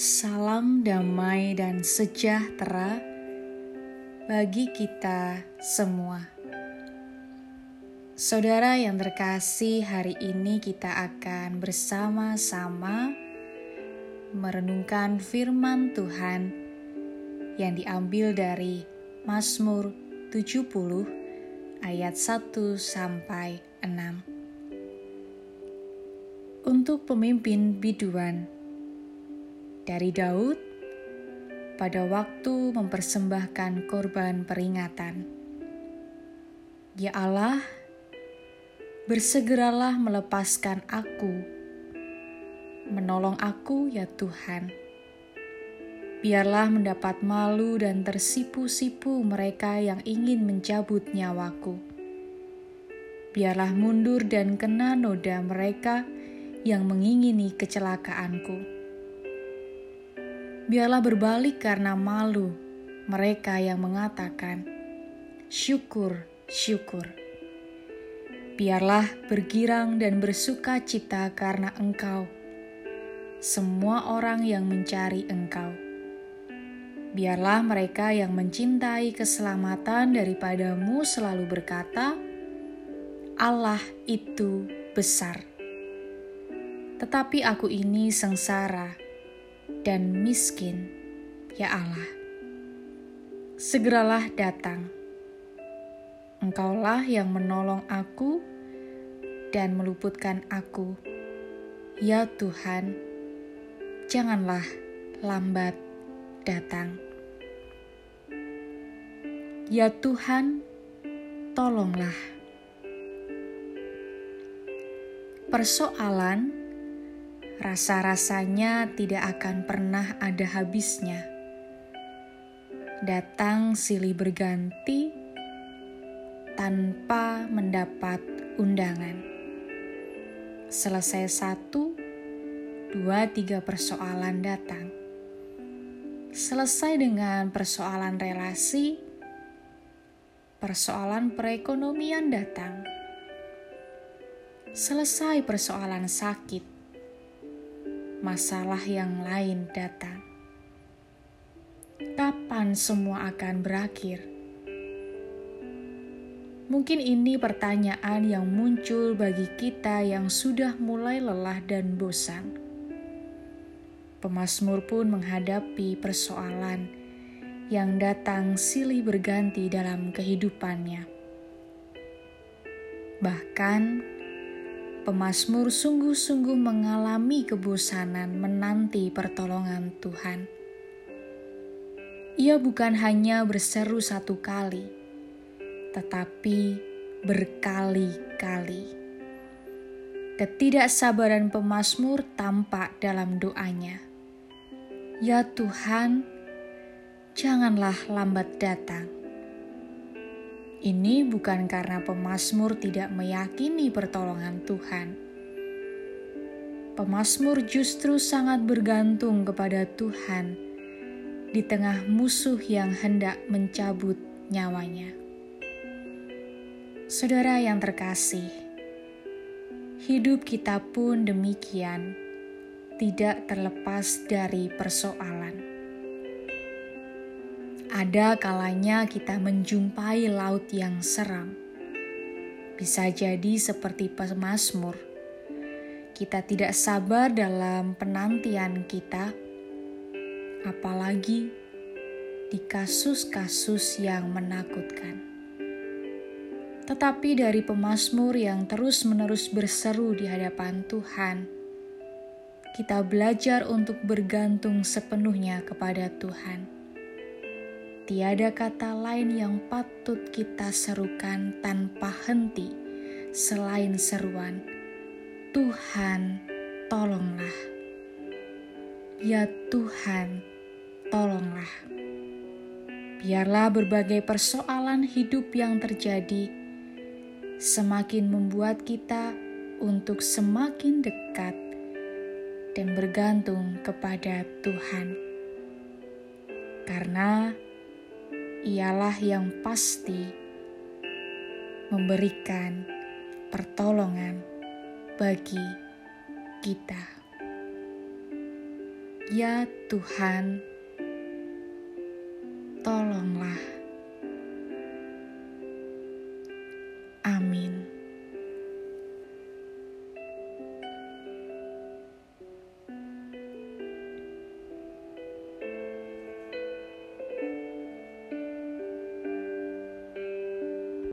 Salam damai dan sejahtera bagi kita semua. Saudara yang terkasih, hari ini kita akan bersama-sama merenungkan firman Tuhan yang diambil dari Mazmur 70 ayat 1 sampai 6. Untuk pemimpin biduan dari Daud pada waktu mempersembahkan korban peringatan. Ya Allah, bersegeralah melepaskan aku, menolong aku ya Tuhan. Biarlah mendapat malu dan tersipu-sipu mereka yang ingin mencabut nyawaku. Biarlah mundur dan kena noda mereka yang mengingini kecelakaanku biarlah berbalik karena malu mereka yang mengatakan, "Syukur, syukur." Biarlah bergirang dan bersuka cita karena Engkau, semua orang yang mencari Engkau. Biarlah mereka yang mencintai keselamatan daripadamu selalu berkata, "Allah itu besar." Tetapi aku ini sengsara dan miskin, ya Allah. Segeralah datang. Engkaulah yang menolong aku dan meluputkan aku. Ya Tuhan, janganlah lambat datang. Ya Tuhan, tolonglah. Persoalan rasa-rasanya tidak akan pernah ada habisnya. Datang silih berganti tanpa mendapat undangan. Selesai satu, dua, tiga persoalan datang. Selesai dengan persoalan relasi, persoalan perekonomian datang. Selesai persoalan sakit, masalah yang lain datang. Kapan semua akan berakhir? Mungkin ini pertanyaan yang muncul bagi kita yang sudah mulai lelah dan bosan. Pemasmur pun menghadapi persoalan yang datang silih berganti dalam kehidupannya. Bahkan, Pemasmur sungguh-sungguh mengalami kebosanan menanti pertolongan Tuhan. Ia bukan hanya berseru satu kali, tetapi berkali-kali. Ketidaksabaran pemasmur tampak dalam doanya. Ya Tuhan, janganlah lambat datang ini bukan karena pemazmur tidak meyakini pertolongan Tuhan. Pemazmur justru sangat bergantung kepada Tuhan di tengah musuh yang hendak mencabut nyawanya. Saudara yang terkasih, hidup kita pun demikian, tidak terlepas dari persoalan ada kalanya kita menjumpai laut yang seram. Bisa jadi seperti pemazmur. Kita tidak sabar dalam penantian kita, apalagi di kasus-kasus yang menakutkan. Tetapi dari pemazmur yang terus-menerus berseru di hadapan Tuhan, kita belajar untuk bergantung sepenuhnya kepada Tuhan tiada kata lain yang patut kita serukan tanpa henti selain seruan Tuhan tolonglah. Ya Tuhan tolonglah. Biarlah berbagai persoalan hidup yang terjadi semakin membuat kita untuk semakin dekat dan bergantung kepada Tuhan. Karena ialah yang pasti memberikan pertolongan bagi kita. Ya Tuhan, tolonglah.